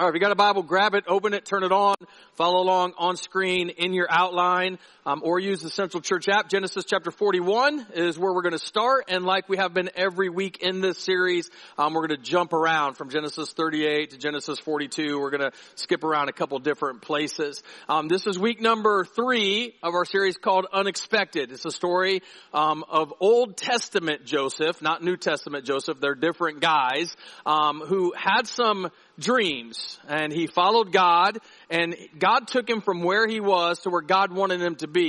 All right, if you got a Bible, grab it, open it, turn it on, follow along on screen in your outline, um, or use the Central Church app. Genesis chapter 41 is where we're going to start, and like we have been every week in this series, um, we're going to jump around from Genesis 38 to Genesis 42. We're going to skip around a couple different places. Um, this is week number three of our series called Unexpected. It's a story um, of Old Testament Joseph, not New Testament Joseph. They're different guys um, who had some dreams and he followed God and God took him from where he was to where God wanted him to be.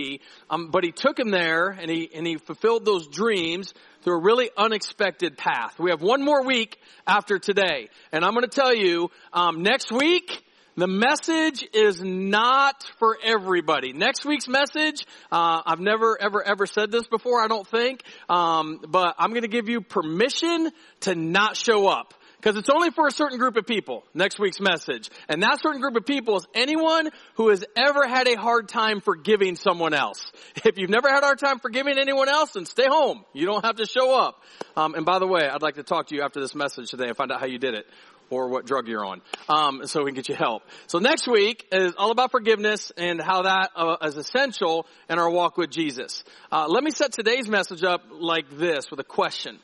Um, but he took him there and he, and he fulfilled those dreams through a really unexpected path. We have one more week after today and I'm going to tell you, um, next week, the message is not for everybody. Next week's message, uh, I've never ever ever said this before, I don't think, um, but I'm going to give you permission to not show up. Because it's only for a certain group of people, next week's message. And that certain group of people is anyone who has ever had a hard time forgiving someone else. If you've never had a hard time forgiving anyone else, then stay home. You don't have to show up. Um, and by the way, I'd like to talk to you after this message today and find out how you did it or what drug you're on, um, so we can get you help. So next week is all about forgiveness and how that uh, is essential in our walk with Jesus. Uh, let me set today's message up like this with a question.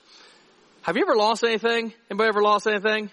Have you ever lost anything? Anybody ever lost anything?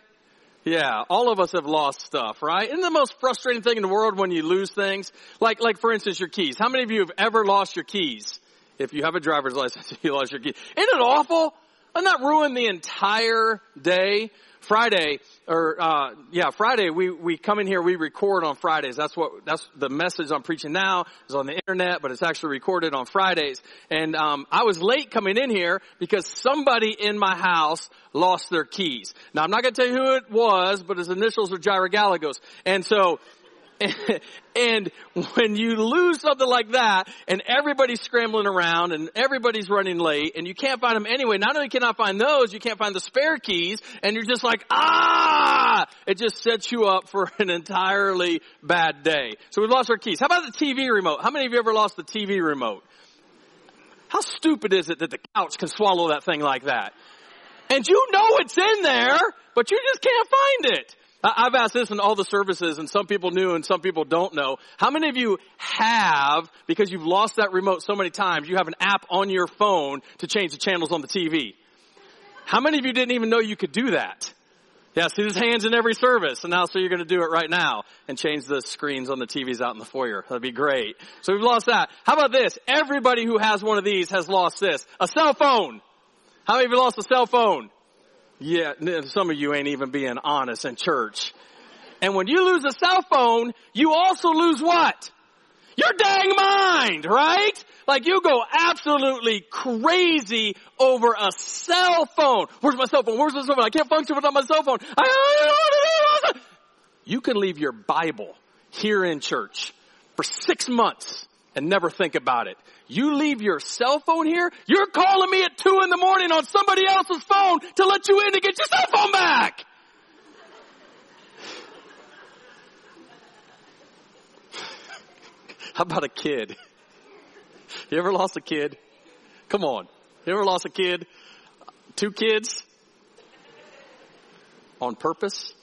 Yeah, all of us have lost stuff, right? Isn't the most frustrating thing in the world when you lose things? Like, like for instance, your keys. How many of you have ever lost your keys? If you have a driver's license, you lost your keys. Isn't it awful? Doesn't that ruin the entire day? Friday, or uh, yeah, Friday we we come in here. We record on Fridays. That's what that's the message I'm preaching now is on the internet, but it's actually recorded on Fridays. And um, I was late coming in here because somebody in my house lost their keys. Now I'm not going to tell you who it was, but his initials are Jaira Gallegos. And so and when you lose something like that and everybody's scrambling around and everybody's running late and you can't find them anyway, not only cannot find those, you can't find the spare keys and you're just like, ah! It just sets you up for an entirely bad day. So we lost our keys. How about the TV remote? How many of you ever lost the TV remote? How stupid is it that the couch can swallow that thing like that? And you know it's in there, but you just can't find it. I've asked this in all the services and some people knew and some people don't know. How many of you have, because you've lost that remote so many times, you have an app on your phone to change the channels on the TV? How many of you didn't even know you could do that? Yeah, see there's hands in every service, and now so you're going to do it right now and change the screens on the TVs out in the foyer. That'd be great. So we've lost that. How about this? Everybody who has one of these has lost this. A cell phone. How many of you lost a cell phone? Yeah, some of you ain't even being honest in church. And when you lose a cell phone, you also lose what? Your dang mind, right? Like you go absolutely crazy over a cell phone. Where's my cell phone? Where's my cell phone? I can't function without my cell phone. You can leave your Bible here in church for six months and never think about it. You leave your cell phone here, you're calling me at two in the morning on somebody else's phone to let you in to get your cell phone back. How about a kid? You ever lost a kid? Come on. You ever lost a kid? Two kids? On purpose?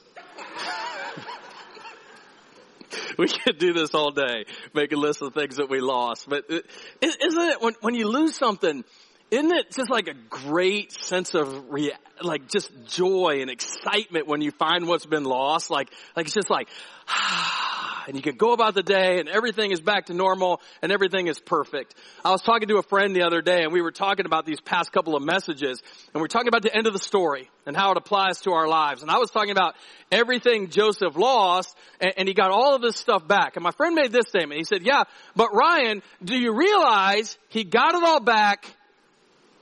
We could do this all day, make a list of things that we lost. But isn't it when when you lose something? Isn't it just like a great sense of rea- like just joy and excitement when you find what's been lost? Like like it's just like. Ah, and you can go about the day and everything is back to normal and everything is perfect. I was talking to a friend the other day and we were talking about these past couple of messages and we're talking about the end of the story and how it applies to our lives. And I was talking about everything Joseph lost and, and he got all of this stuff back. And my friend made this statement. He said, yeah, but Ryan, do you realize he got it all back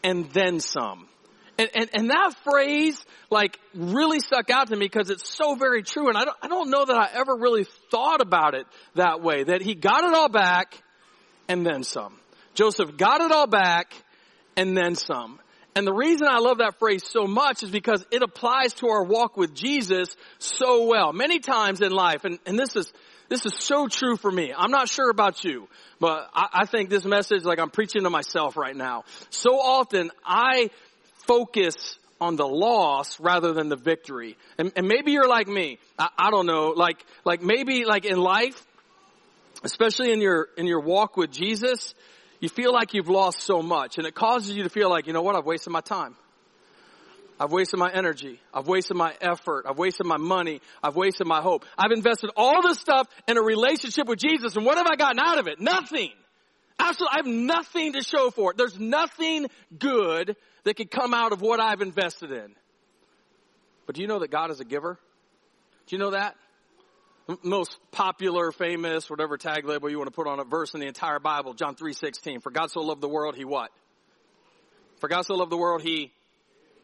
and then some? And, and, and that phrase, like, really stuck out to me because it's so very true. And I don't, I don't know that I ever really thought about it that way. That he got it all back and then some. Joseph got it all back and then some. And the reason I love that phrase so much is because it applies to our walk with Jesus so well. Many times in life, and, and this is, this is so true for me. I'm not sure about you, but I, I think this message, like I'm preaching to myself right now. So often I focus on the loss rather than the victory. And, and maybe you're like me. I, I don't know. Like, like maybe like in life, especially in your, in your walk with Jesus, you feel like you've lost so much and it causes you to feel like, you know what, I've wasted my time. I've wasted my energy. I've wasted my effort. I've wasted my money. I've wasted my hope. I've invested all this stuff in a relationship with Jesus and what have I gotten out of it? Nothing. Absolutely, I have nothing to show for it. There's nothing good that could come out of what I've invested in. But do you know that God is a giver? Do you know that? most popular, famous, whatever tag label you want to put on a verse in the entire Bible, John 3.16. For God so loved the world, He what? For God so loved the world, He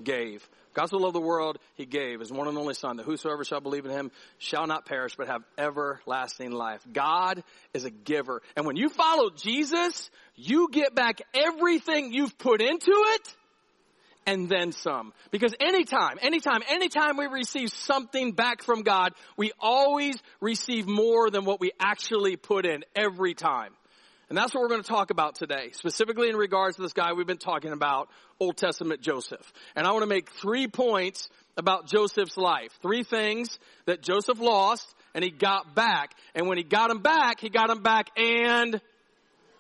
gave. God so loved the world, He gave His one and only Son, that whosoever shall believe in Him shall not perish, but have everlasting life. God is a giver. And when you follow Jesus, you get back everything you've put into it, and then some. Because anytime, anytime, anytime we receive something back from God, we always receive more than what we actually put in every time. And that's what we're going to talk about today, specifically in regards to this guy we've been talking about, Old Testament Joseph. And I want to make three points about Joseph's life. Three things that Joseph lost and he got back. And when he got them back, he got them back and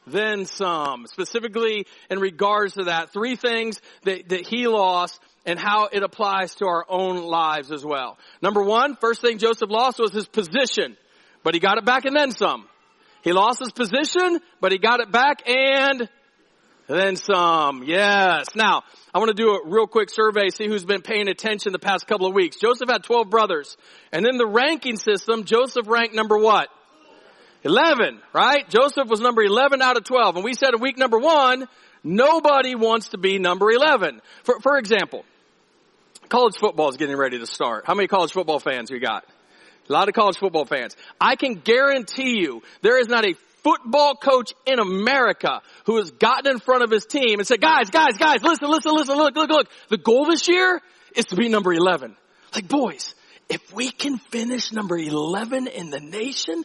then some. Specifically in regards to that, three things that, that he lost and how it applies to our own lives as well. Number one, first thing Joseph lost was his position, but he got it back and then some. He lost his position, but he got it back and then some. Yes. Now, I want to do a real quick survey, see who's been paying attention the past couple of weeks. Joseph had 12 brothers. And in the ranking system, Joseph ranked number what? 11, right? Joseph was number 11 out of 12. And we said in week number one, nobody wants to be number 11. For, for example, college football is getting ready to start. How many college football fans we got? A lot of college football fans. I can guarantee you there is not a football coach in America who has gotten in front of his team and said, guys, guys, guys, listen, listen, listen, look, look, look. The goal this year is to be number 11. Like boys, if we can finish number 11 in the nation,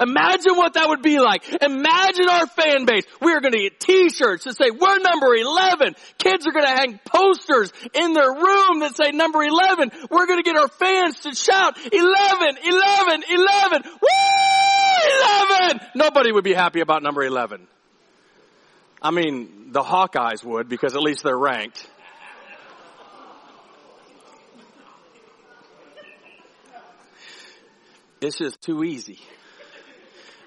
Imagine what that would be like. Imagine our fan base. We are going to get t-shirts that say, we're number 11. Kids are going to hang posters in their room that say number 11. We're going to get our fans to shout, 11, 11, 11. Woo! 11! Nobody would be happy about number 11. I mean, the Hawkeyes would because at least they're ranked. It's just too easy.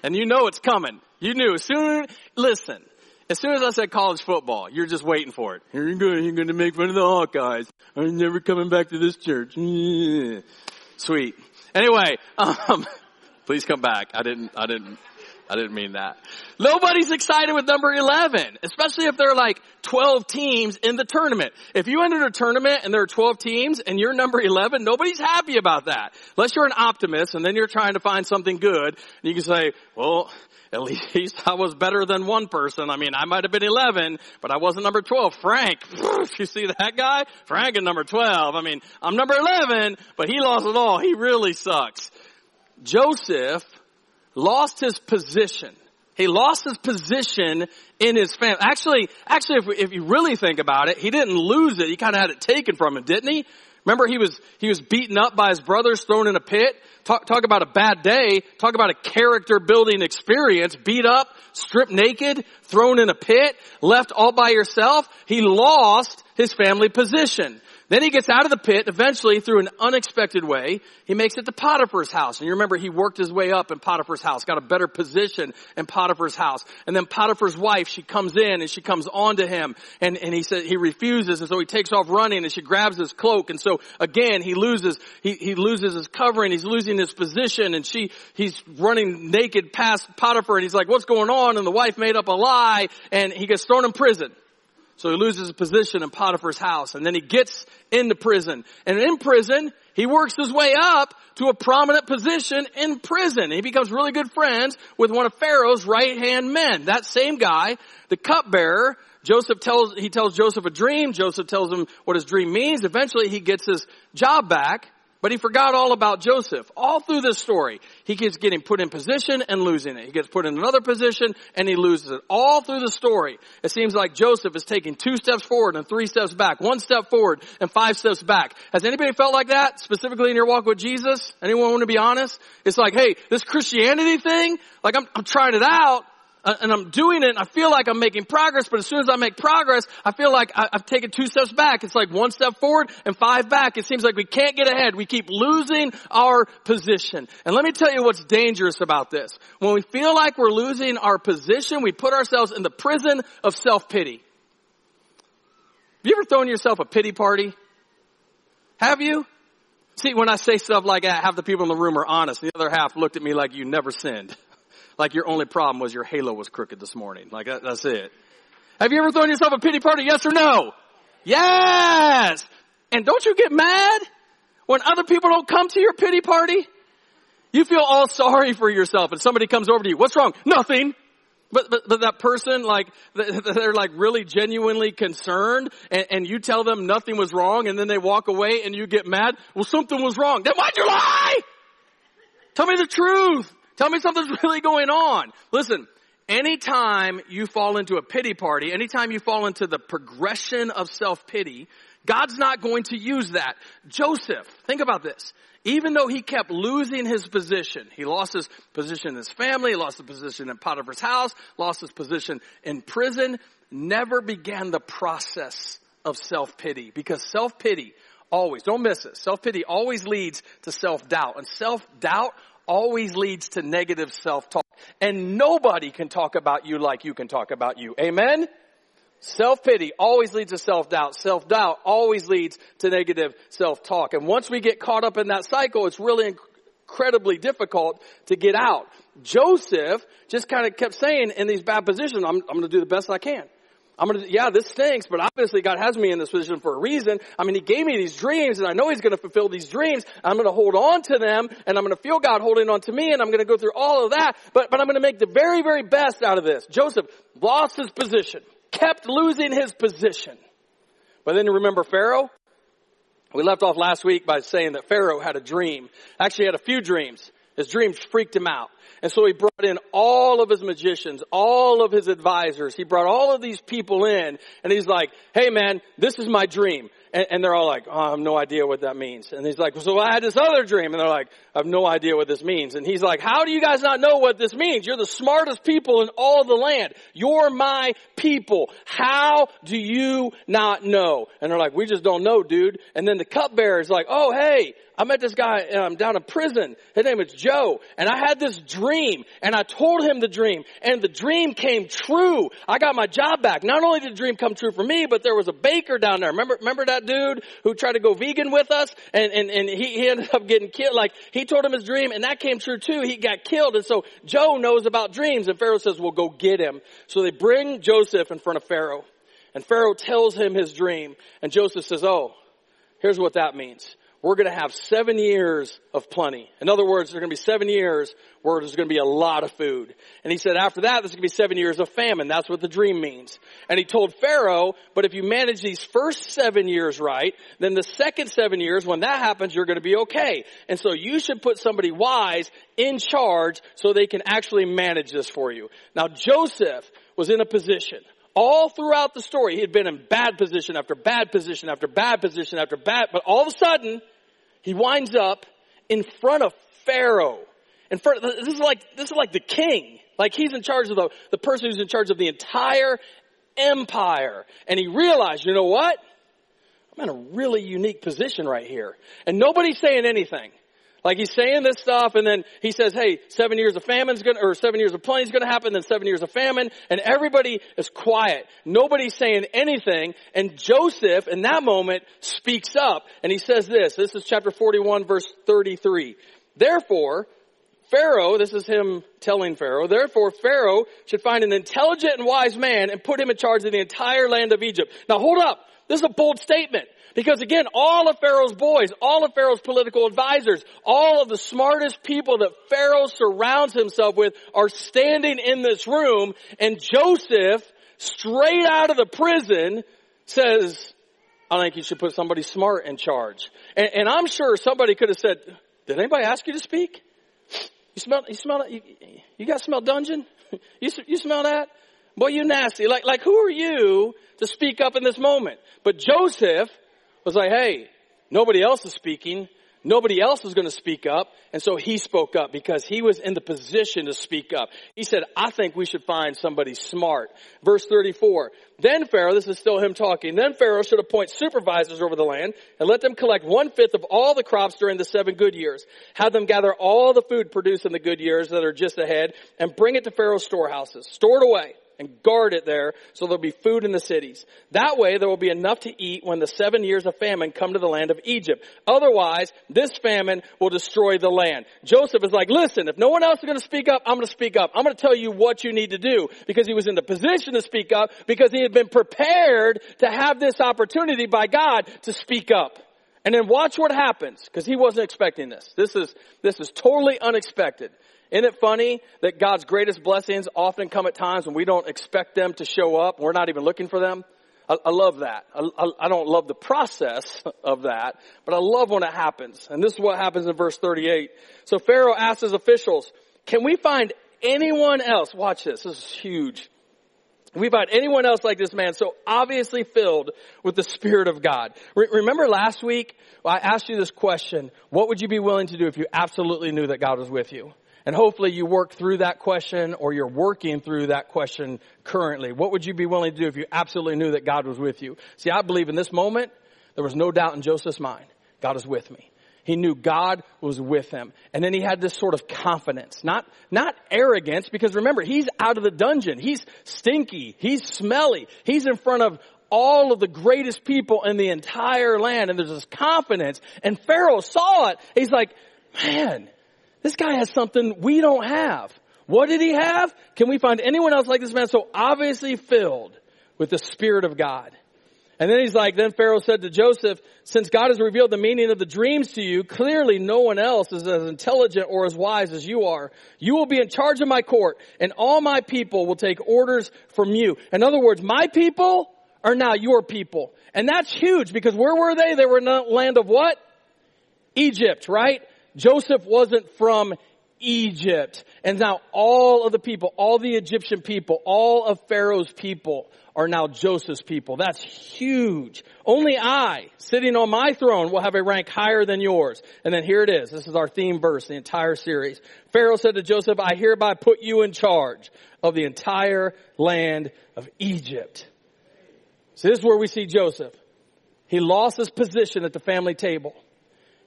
And you know it's coming. You knew as soon, listen, as soon as I said college football, you're just waiting for it. You're going, you're going to make fun of the Hawkeyes. I'm never coming back to this church. Sweet. Anyway, um, please come back. I didn't, I didn't, I didn't mean that. Nobody's excited with number 11, especially if there are like 12 teams in the tournament. If you enter a tournament and there are 12 teams and you're number 11, nobody's happy about that. Unless you're an optimist and then you're trying to find something good and you can say, well, at least I was better than one person. I mean, I might have been 11, but I wasn't number 12. Frank, you see that guy? Frank is number 12. I mean, I'm number 11, but he lost it all. He really sucks. Joseph lost his position. He lost his position in his family. Actually, actually, if, we, if you really think about it, he didn't lose it. He kind of had it taken from him, didn't he? Remember, he was he was beaten up by his brothers, thrown in a pit. Talk, talk about a bad day. Talk about a character building experience. Beat up, stripped naked, thrown in a pit, left all by yourself. He lost his family position. Then he gets out of the pit, eventually through an unexpected way, he makes it to Potiphar's house. And you remember he worked his way up in Potiphar's house, got a better position in Potiphar's house. And then Potiphar's wife, she comes in and she comes on to him and, and he said, he refuses and so he takes off running and she grabs his cloak and so again he loses, he, he loses his covering, he's losing his position and she, he's running naked past Potiphar and he's like, what's going on? And the wife made up a lie and he gets thrown in prison. So he loses his position in Potiphar's house and then he gets into prison. And in prison, he works his way up to a prominent position in prison. He becomes really good friends with one of Pharaoh's right hand men. That same guy, the cupbearer, Joseph tells, he tells Joseph a dream. Joseph tells him what his dream means. Eventually he gets his job back But he forgot all about Joseph. All through this story, he keeps getting put in position and losing it. He gets put in another position and he loses it. All through the story, it seems like Joseph is taking two steps forward and three steps back, one step forward and five steps back. Has anybody felt like that, specifically in your walk with Jesus? Anyone want to be honest? It's like, hey, this Christianity thing, like I'm, I'm trying it out, Uh, and I'm doing it and I feel like I'm making progress, but as soon as I make progress, I feel like I, have taken two steps back. It's like one step forward and five back. It seems like we can't get ahead. We keep losing our position. And let me tell you what's dangerous about this. When we feel like we're losing our position, we put ourselves in the prison of self-pity. Have you ever thrown yourself a pity party? Have you? See, when I say stuff like that, half the people in the room are honest. The other half looked at me like you never sinned like your only problem was your halo was crooked this morning. Like that, that's it. Have you ever thrown yourself a pity party? Yes or no? Yes! And don't you get mad when other people don't come to your pity party? You feel all sorry for yourself and somebody comes over to you. What's wrong? Nothing. But, but, but that person, like, they're like really genuinely concerned and, and you tell them nothing was wrong and then they walk away and you get mad. Well, something was wrong. Then why'd you lie? Tell me the truth. Tell me something's really going on. Listen, anytime you fall into a pity party, anytime you fall into the progression of self-pity, God's not going to use that. Joseph, think about this. Even though he kept losing his position, he lost his position in his family, lost his position in Potiphar's house, lost his position in prison, never began the process of self-pity because self-pity always, don't miss it, self-pity always leads to self-doubt and self-doubt always leads to negative self-talk. And nobody can talk about you like you can talk about you. Amen? Self-pity always leads to self-doubt. Self-doubt always leads to negative self-talk. And once we get caught up in that cycle, it's really incredibly difficult to get out. Joseph just kind of kept saying in these bad positions, I'm, I'm going to do the best I can. I'm gonna, yeah, this stinks, but obviously God has me in this position for a reason. I mean, He gave me these dreams and I know He's gonna fulfill these dreams. I'm gonna hold on to them and I'm gonna feel God holding on to me and I'm gonna go through all of that, but, but I'm gonna make the very, very best out of this. Joseph lost his position, kept losing his position. But then you remember Pharaoh? We left off last week by saying that Pharaoh had a dream. Actually he had a few dreams. His dreams freaked him out. And so he brought in all of his magicians, all of his advisors. He brought all of these people in and he's like, hey man, this is my dream. And, and, they're all like, oh, I have no idea what that means. And he's like, so I had this other dream. And they're like, I have no idea what this means. And he's like, how do you guys not know what this means? You're the smartest people in all the land. You're my people. How do you not know? And they're like, we just don't know, dude. And then the cupbearer is like, oh, hey, I met this guy um, down in prison. His name is Joe. And I had this dream. And I told him the dream. And the dream came true. I got my job back. Not only did the dream come true for me, but there was a baker down there. Remember, remember that dude who tried to go vegan with us? And, and, and he, he ended up getting killed. Like, he told him his dream and that came true too. He got killed. And so Joe knows about dreams. And Pharaoh says, well, go get him. So they bring Joseph in front of Pharaoh. And Pharaoh tells him his dream. And Joseph says, oh, here's what that means we're going to have seven years of plenty. In other words, there's going to be seven years where there's going to be a lot of food. And he said after that, there's going to be seven years of famine. That's what the dream means. And he told Pharaoh, but if you manage these first seven years right, then the second seven years, when that happens, you're going to be okay. And so you should put somebody wise in charge so they can actually manage this for you. Now Joseph was in a position all throughout the story, he had been in bad position after bad position after bad position after bad, but all of a sudden, he winds up in front of Pharaoh. In front, this is like, this is like the king. Like he's in charge of the, the person who's in charge of the entire empire. And he realized, you know what? I'm in a really unique position right here. And nobody's saying anything. Like he's saying this stuff and then he says, hey, seven years of famine's gonna, or seven years of plenty's gonna happen, then seven years of famine, and everybody is quiet. Nobody's saying anything, and Joseph in that moment speaks up, and he says this, this is chapter 41 verse 33. Therefore, Pharaoh, this is him telling Pharaoh, therefore Pharaoh should find an intelligent and wise man and put him in charge of the entire land of Egypt. Now hold up. This is a bold statement. Because again, all of Pharaoh's boys, all of Pharaoh's political advisors, all of the smartest people that Pharaoh surrounds himself with are standing in this room and Joseph, straight out of the prison, says, I think you should put somebody smart in charge. And, and I'm sure somebody could have said, did anybody ask you to speak? You smell, you smell, you, you got smell dungeon? You, you smell that? Boy, you nasty. Like, like who are you to speak up in this moment? But Joseph was like, hey, nobody else is speaking. Nobody else was going to speak up. And so he spoke up because he was in the position to speak up. He said, I think we should find somebody smart. Verse 34. Then Pharaoh, this is still him talking, then Pharaoh should appoint supervisors over the land and let them collect one fifth of all the crops during the seven good years. Have them gather all the food produced in the good years that are just ahead and bring it to Pharaoh's storehouses. Store it away and guard it there so there'll be food in the cities. That way there will be enough to eat when the seven years of famine come to the land of Egypt. Otherwise, this famine will destroy the land. Joseph is like, listen, if no one else is going to speak up, I'm going to speak up. I'm going to tell you what you need to do because he was in the position to speak up because he had been prepared to have this opportunity by God to speak up. And then watch what happens because he wasn't expecting this. This is, this is totally unexpected. Isn't it funny that God's greatest blessings often come at times when we don't expect them to show up? We're not even looking for them. I, I love that. I, I, don't love the process of that, but I love when it happens. And this is what happens in verse 38. So Pharaoh asks his officials, can we find anyone else? Watch this. This is huge. We find anyone else like this man so obviously filled with the Spirit of God? Re- remember last week I asked you this question. What would you be willing to do if you absolutely knew that God was with you? And hopefully you work through that question or you're working through that question currently. What would you be willing to do if you absolutely knew that God was with you? See, I believe in this moment, there was no doubt in Joseph's mind. God is with me. He knew God was with him. And then he had this sort of confidence, not, not arrogance, because remember, he's out of the dungeon. He's stinky. He's smelly. He's in front of all of the greatest people in the entire land. And there's this confidence. And Pharaoh saw it. He's like, man, this guy has something we don't have. What did he have? Can we find anyone else like this man so obviously filled with the Spirit of God? And then he's like, then Pharaoh said to Joseph, since God has revealed the meaning of the dreams to you, clearly no one else is as intelligent or as wise as you are. You will be in charge of my court and all my people will take orders from you. In other words, my people are now your people. And that's huge because where were they? They were in the land of what? Egypt, right? Joseph wasn't from Egypt. And now all of the people, all the Egyptian people, all of Pharaoh's people are now Joseph's people. That's huge. Only I, sitting on my throne, will have a rank higher than yours. And then here it is. This is our theme verse, the entire series. Pharaoh said to Joseph, I hereby put you in charge of the entire land of Egypt. So this is where we see Joseph. He lost his position at the family table.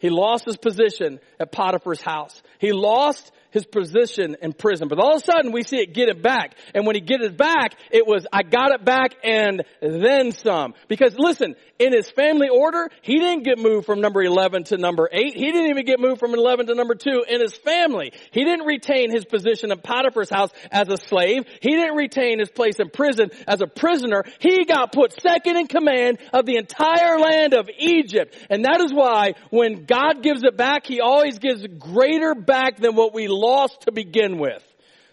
He lost his position at Potiphar's house. He lost his position in prison. But all of a sudden we see it get it back. And when he get it back, it was, I got it back and then some. Because listen, in his family order, he didn't get moved from number 11 to number 8. He didn't even get moved from 11 to number 2 in his family. He didn't retain his position in Potiphar's house as a slave. He didn't retain his place in prison as a prisoner. He got put second in command of the entire land of Egypt. And that is why when God gives it back, He always gives greater back than what we lost to begin with.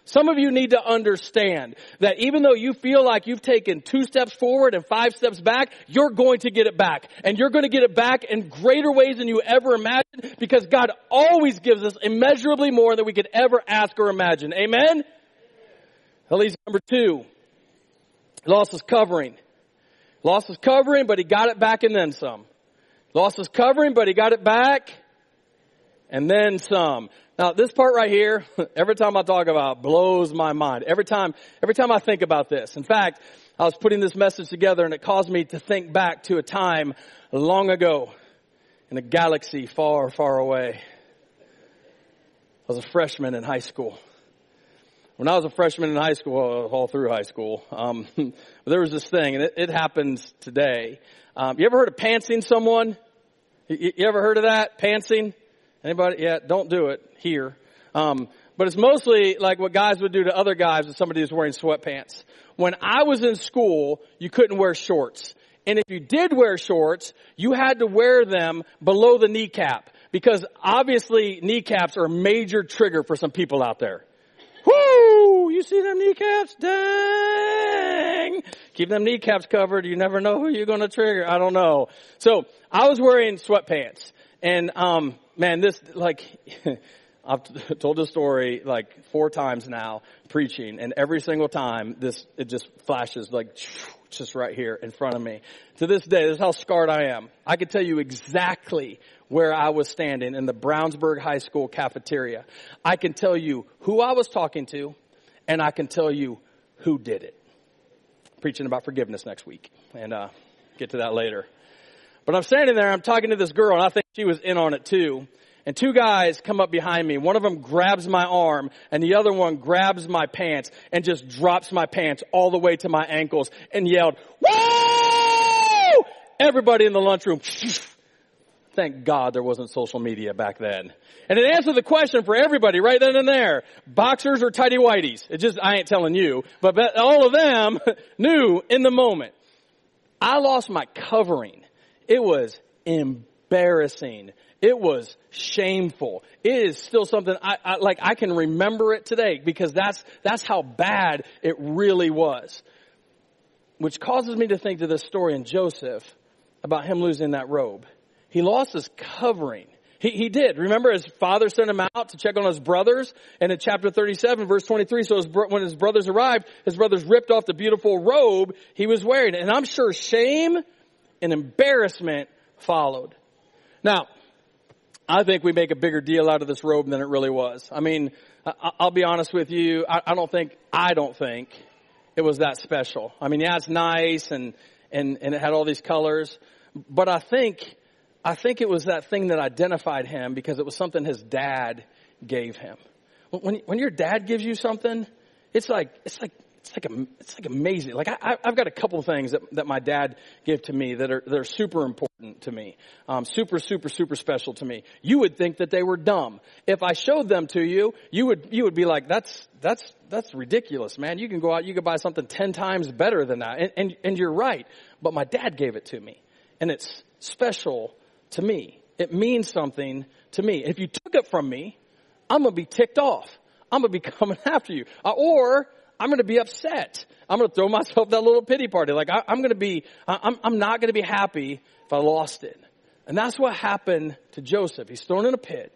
Some of you need to understand that even though you feel like you've taken two steps forward and five steps back, you're going to get it back. And you're going to get it back in greater ways than you ever imagined because God always gives us immeasurably more than we could ever ask or imagine. Amen? At least number two, lost his covering. Lost his covering, but he got it back and then some. Lost his covering, but he got it back and then some. Now this part right here, every time I talk about it, blows my mind. Every time, every time I think about this. In fact, I was putting this message together and it caused me to think back to a time long ago in a galaxy far, far away. I was a freshman in high school. When I was a freshman in high school, all through high school, um, there was this thing, and it, it happens today. Um, you ever heard of pantsing someone? You, you ever heard of that? Pantsing? Anybody? Yeah, don't do it here. Um, but it's mostly like what guys would do to other guys if somebody was wearing sweatpants. When I was in school, you couldn't wear shorts. And if you did wear shorts, you had to wear them below the kneecap because obviously kneecaps are a major trigger for some people out there. Woo! You see them kneecaps? Dang! keep them kneecaps covered. You never know who you're going to trigger. I don't know. So I was wearing sweatpants and, um, man, this, like, I've told this story like four times now preaching and every single time this, it just flashes like just right here in front of me. To this day, this is how scarred I am. I could tell you exactly where I was standing in the Brownsburg High School cafeteria. I can tell you who I was talking to and I can tell you who did it. preaching about forgiveness next week and, uh, get to that later. But I'm standing there, I'm talking to this girl and I think she was in on it too. And two guys come up behind me. One of them grabs my arm and the other one grabs my pants and just drops my pants all the way to my ankles and yelled, Whoa! Everybody in the lunchroom. Thank God there wasn't social media back then. And it answered the question for everybody right then and there. Boxers or tidy whities. It just, I ain't telling you, but all of them knew in the moment. I lost my covering. It was embarrassing. It was shameful. It is still something I, I, like I can remember it today because that's that's how bad it really was. Which causes me to think to this story in Joseph about him losing that robe. He lost his covering. He, he did. Remember his father sent him out to check on his brothers and in chapter 37 verse 23, so his, when his brothers arrived, his brothers ripped off the beautiful robe he was wearing. And I'm sure shame and embarrassment followed. Now, I think we make a bigger deal out of this robe than it really was. I mean, I'll be honest with you. I don't think, I don't think it was that special. I mean, yeah, it's nice and, and, and it had all these colors, but I think, I think it was that thing that identified him because it was something his dad gave him. When, when your dad gives you something, it's like, it's like it's like it's like amazing. Like I, have got a couple of things that, that my dad gave to me that are that are super important to me, um, super super super special to me. You would think that they were dumb. If I showed them to you, you would you would be like, that's that's that's ridiculous, man. You can go out, you can buy something ten times better than that, and and, and you're right. But my dad gave it to me, and it's special to me. It means something to me. If you took it from me, I'm gonna be ticked off. I'm gonna be coming after you, uh, or I'm going to be upset. I'm going to throw myself that little pity party. Like I, am going to be, I'm, I'm not going to be happy if I lost it. And that's what happened to Joseph. He's thrown in a pit,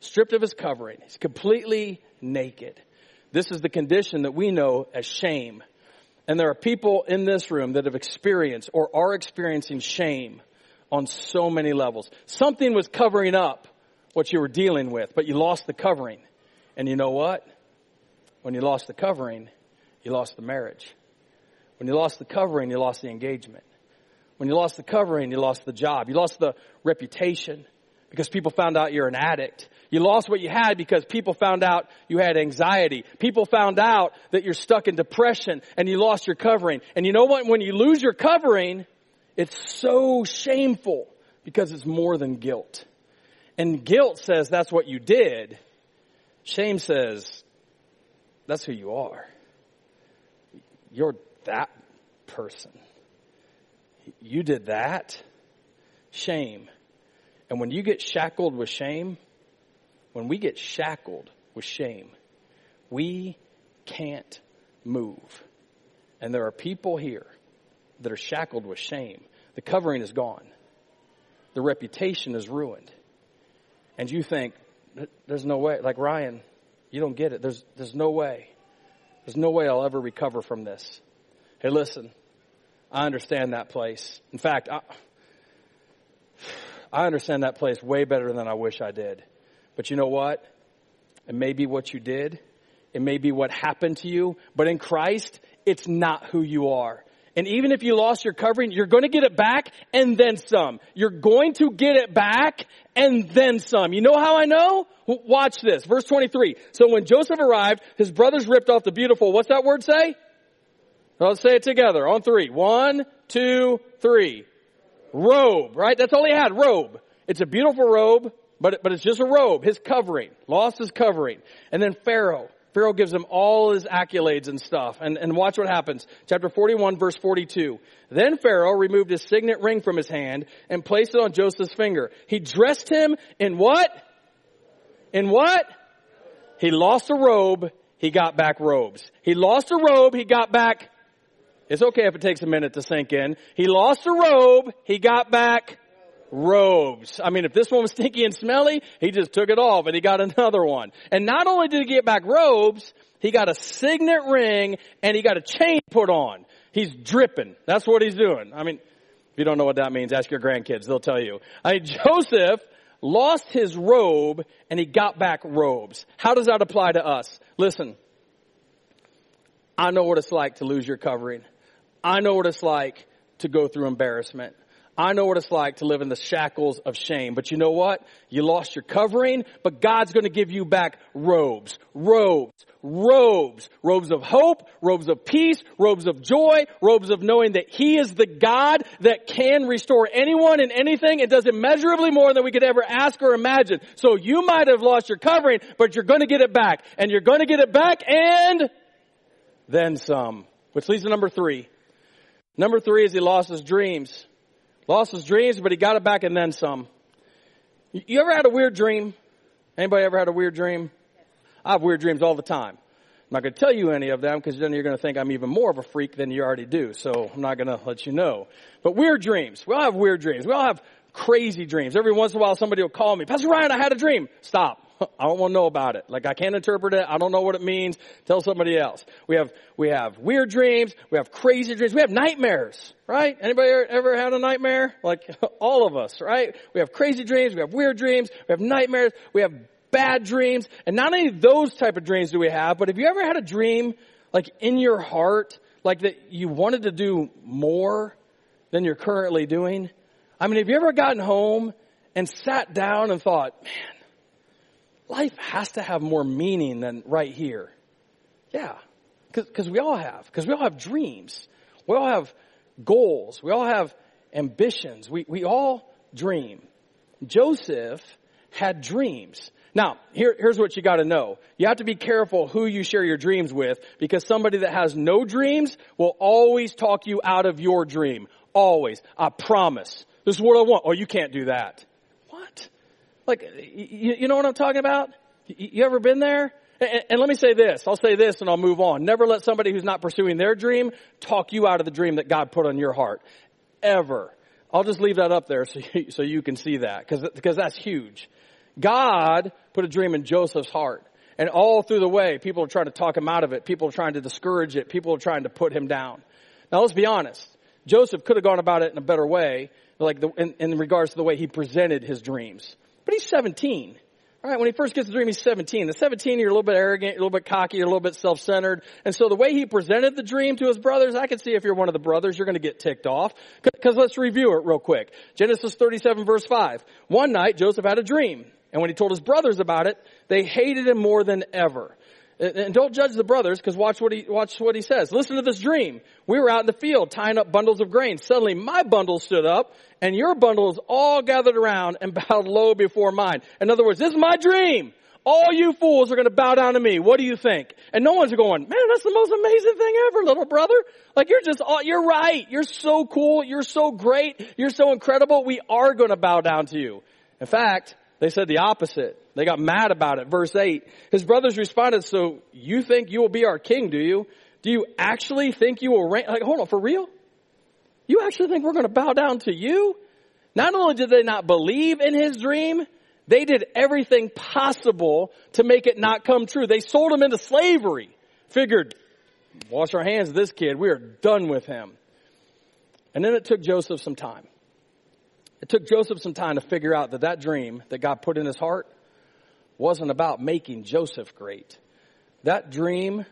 stripped of his covering. He's completely naked. This is the condition that we know as shame. And there are people in this room that have experienced or are experiencing shame on so many levels. Something was covering up what you were dealing with, but you lost the covering. And you know what? When you lost the covering, you lost the marriage. When you lost the covering, you lost the engagement. When you lost the covering, you lost the job. You lost the reputation because people found out you're an addict. You lost what you had because people found out you had anxiety. People found out that you're stuck in depression and you lost your covering. And you know what? When you lose your covering, it's so shameful because it's more than guilt. And guilt says that's what you did. Shame says that's who you are. You're that person. You did that. Shame. And when you get shackled with shame, when we get shackled with shame, we can't move. And there are people here that are shackled with shame. The covering is gone. The reputation is ruined. And you think, there's no way, like Ryan, you don't get it. There's, there's no way. There's no way I'll ever recover from this. Hey, listen, I understand that place. In fact, I, I understand that place way better than I wish I did. But you know what? It may be what you did. It may be what happened to you. But in Christ, it's not who you are. And even if you lost your covering, you're going to get it back and then some. You're going to get it back and then some. You know how I know? Watch this. Verse 23. So when Joseph arrived, his brothers ripped off the beautiful, what's that word say? Let's say it together on three. One, two, three. Robe, right? That's all he had, robe. It's a beautiful robe, but, but it's just a robe, his covering. Lost his covering. And then Pharaoh. Pharaoh gives him all his accolades and stuff. And, and watch what happens. Chapter 41 verse 42. Then Pharaoh removed his signet ring from his hand and placed it on Joseph's finger. He dressed him in what? In what? He lost a robe, he got back robes. He lost a robe, he got back It's okay if it takes a minute to sink in. He lost a robe. He got back robes. I mean, if this one was stinky and smelly, he just took it off and he got another one. And not only did he get back robes, he got a signet ring and he got a chain put on. He's dripping. That's what he's doing. I mean, if you don't know what that means, ask your grandkids. They'll tell you. I mean, Joseph lost his robe and he got back robes. How does that apply to us? Listen, I know what it's like to lose your covering. I know what it's like to go through embarrassment. I know what it's like to live in the shackles of shame. But you know what? You lost your covering, but God's going to give you back robes, robes, robes, robes of hope, robes of peace, robes of joy, robes of knowing that He is the God that can restore anyone and anything and does immeasurably more than we could ever ask or imagine. So you might have lost your covering, but you're going to get it back and you're going to get it back and then some. Which leads to number three. Number three is he lost his dreams. Lost his dreams, but he got it back and then some. You ever had a weird dream? Anybody ever had a weird dream? I have weird dreams all the time. I'm not going to tell you any of them because then you're going to think I'm even more of a freak than you already do. So I'm not going to let you know. But weird dreams. We all have weird dreams. We all have crazy dreams. Every once in a while somebody will call me, Pastor Ryan, I had a dream. Stop. I don't want to know about it. Like I can't interpret it. I don't know what it means. Tell somebody else. We have, we have weird dreams. We have crazy dreams. We have nightmares, right? Anybody ever had a nightmare? Like all of us, right? We have crazy dreams. We have weird dreams. We have nightmares. We have bad dreams. And not only those type of dreams do we have, but have you ever had a dream like in your heart, like that you wanted to do more than you're currently doing? I mean, have you ever gotten home and sat down and thought, man, life has to have more meaning than right here. Yeah. Because we all have. Because we all have dreams. We all have goals. We all have ambitions. We, we all dream. Joseph had dreams. Now, here, here's what you gotta know. You have to be careful who you share your dreams with because somebody that has no dreams will always talk you out of your dream. Always. I promise. This is what I want. Oh, you can't do that. Like, you, you know what I'm talking about? You ever been there? And, and let me say this. I'll say this and I'll move on. Never let somebody who's not pursuing their dream talk you out of the dream that God put on your heart. Ever. I'll just leave that up there so you, so you can see that because that's huge. God put a dream in Joseph's heart. And all through the way, people are trying to talk him out of it. People are trying to discourage it. People are trying to put him down. Now let's be honest. Joseph could have gone about it in a better way, like the, in, in regards to the way he presented his dreams. But he's 17. All right, when he first gets the dream, he's 17. The 17, you're a little bit arrogant, you're a little bit cocky, you're a little bit self-centered. And so the way he presented the dream to his brothers, I can see if you're one of the brothers, you're going to get ticked off. Because let's review it real quick. Genesis 37 verse 5. One night, Joseph had a dream. And when he told his brothers about it, they hated him more than ever. And don't judge the brothers, because watch what he watch what he says. Listen to this dream. We were out in the field tying up bundles of grain. Suddenly, my bundle stood up, and your bundles all gathered around and bowed low before mine. In other words, this is my dream. All you fools are going to bow down to me. What do you think? And no one's going, man, that's the most amazing thing ever, little brother. Like you're just, you're right. You're so cool. You're so great. You're so incredible. We are going to bow down to you. In fact, they said the opposite. They got mad about it. Verse 8. His brothers responded, so you think you will be our king, do you? Do you actually think you will reign? Like, hold on, for real? You actually think we're going to bow down to you? Not only did they not believe in his dream, they did everything possible to make it not come true. They sold him into slavery. Figured, wash our hands of this kid. We are done with him. And then it took Joseph some time. It took Joseph some time to figure out that that dream that God put in his heart wasn't about making Joseph great. That dream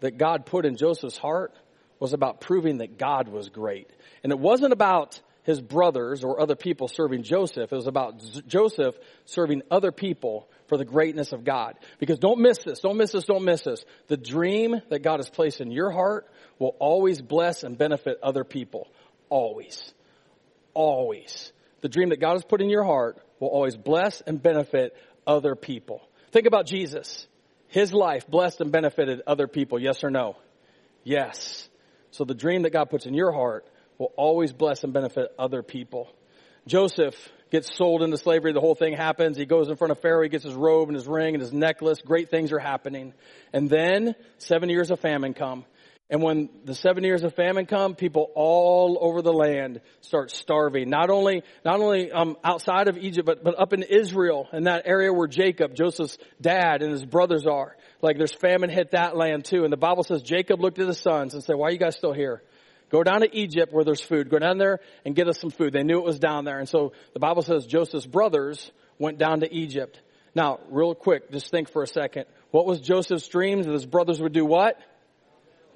that God put in Joseph's heart was about proving that God was great. And it wasn't about his brothers or other people serving Joseph. It was about Joseph serving other people for the greatness of God. Because don't miss this, don't miss this, don't miss this. The dream that God has placed in your heart will always bless and benefit other people. Always. Always the dream that God has put in your heart will always bless and benefit other people. Think about Jesus. His life blessed and benefited other people, yes or no? Yes. So the dream that God puts in your heart will always bless and benefit other people. Joseph gets sold into slavery. The whole thing happens. He goes in front of Pharaoh. He gets his robe and his ring and his necklace. Great things are happening. And then seven years of famine come. And when the seven years of famine come, people all over the land start starving. Not only, not only um, outside of Egypt, but, but up in Israel, in that area where Jacob, Joseph's dad, and his brothers are. Like there's famine hit that land too. And the Bible says Jacob looked at his sons and said, why are you guys still here? Go down to Egypt where there's food. Go down there and get us some food. They knew it was down there. And so the Bible says Joseph's brothers went down to Egypt. Now, real quick, just think for a second. What was Joseph's dreams that his brothers would do what?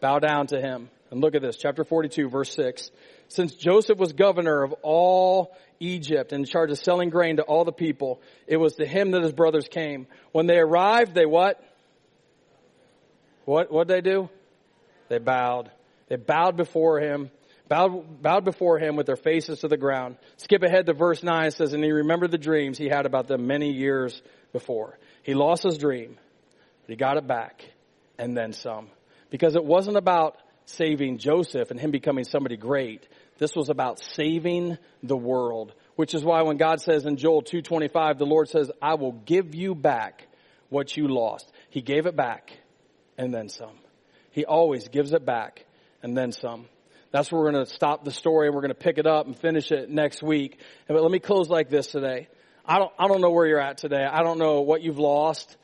Bow down to him. And look at this, chapter 42, verse 6. Since Joseph was governor of all Egypt and in charge of selling grain to all the people, it was to him that his brothers came. When they arrived, they what? What, what did they do? They bowed. They bowed before him, bowed, bowed before him with their faces to the ground. Skip ahead to verse 9. It says, And he remembered the dreams he had about them many years before. He lost his dream, but he got it back, and then some. Because it wasn't about saving Joseph and him becoming somebody great. This was about saving the world. Which is why when God says in Joel 2.25, the Lord says, I will give you back what you lost. He gave it back and then some. He always gives it back and then some. That's where we're going to stop the story and we're going to pick it up and finish it next week. But let me close like this today. I don't, I don't know where you're at today. I don't know what you've lost,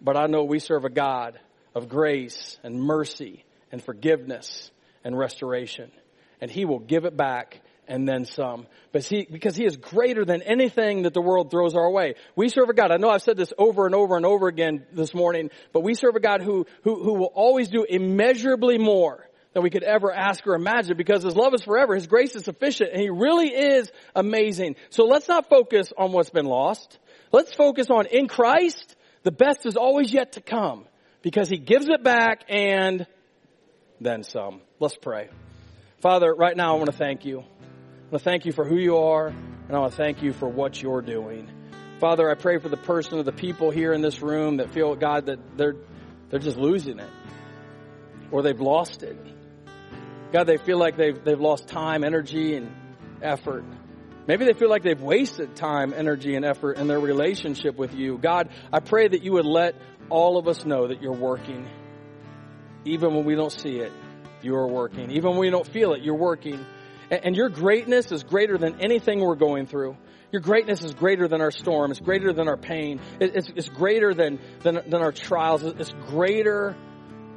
but I know we serve a God of grace and mercy and forgiveness and restoration. And He will give it back and then some. But he, because He is greater than anything that the world throws our way. We serve a God. I know I've said this over and over and over again this morning, but we serve a God who, who, who will always do immeasurably more than we could ever ask or imagine because His love is forever. His grace is sufficient and He really is amazing. So let's not focus on what's been lost. Let's focus on in Christ, the best is always yet to come because he gives it back and then some. Let's pray. Father, right now I want to thank you. I want to thank you for who you are, and I want to thank you for what you're doing. Father, I pray for the person or the people here in this room that feel, God, that they're, they're just losing it. Or they've lost it. God, they feel like they've, they've lost time, energy, and effort. Maybe they feel like they've wasted time, energy, and effort in their relationship with you. God, I pray that you would let all of us know that you're working. Even when we don't see it, you are working. Even when we don't feel it, you're working. And your greatness is greater than anything we're going through. Your greatness is greater than our storm. It's greater than our pain. It's, it's greater than, than, than our trials. It's greater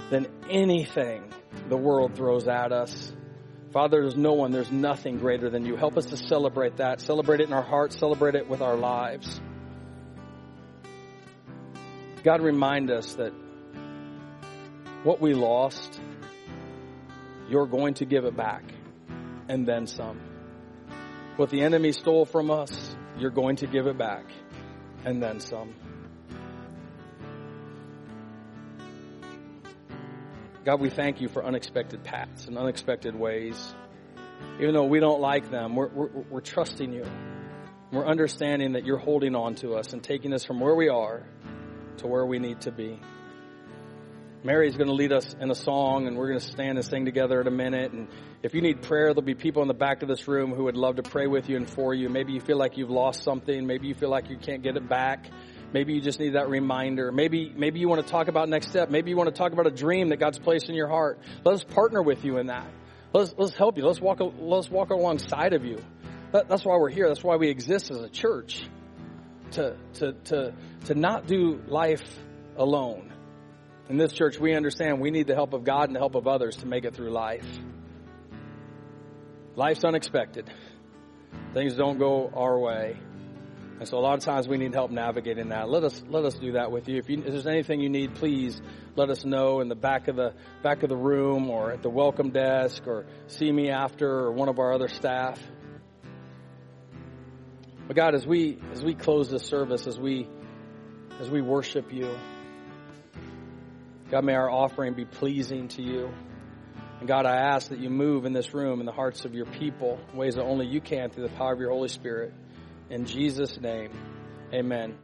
than anything the world throws at us. Father, there's no one, there's nothing greater than you. Help us to celebrate that. Celebrate it in our hearts. Celebrate it with our lives. God, remind us that what we lost, you're going to give it back and then some. What the enemy stole from us, you're going to give it back and then some. God, we thank you for unexpected paths and unexpected ways. Even though we don't like them, we're, we're, we're trusting you. We're understanding that you're holding on to us and taking us from where we are to where we need to be. Mary's going to lead us in a song, and we're going to stand and sing together in a minute. And if you need prayer, there'll be people in the back of this room who would love to pray with you and for you. Maybe you feel like you've lost something. Maybe you feel like you can't get it back. Maybe you just need that reminder. Maybe, maybe you want to talk about next step. Maybe you want to talk about a dream that God's placed in your heart. Let us partner with you in that. Let's, let's help you. Let's walk, let's walk alongside of you. That, that's why we're here. That's why we exist as a church to, to, to, to not do life alone. In this church, we understand we need the help of God and the help of others to make it through life. Life's unexpected. Things don't go our way. And so a lot of times we need help navigating that. Let us let us do that with you. If, you, if there's anything you need, please let us know in the back of the back of the room or at the welcome desk or see me after or one of our other staff. But God, as we as we close this service, as we as we worship you, God, may our offering be pleasing to you. And God, I ask that you move in this room in the hearts of your people ways that only you can through the power of your Holy Spirit. In Jesus' name, amen.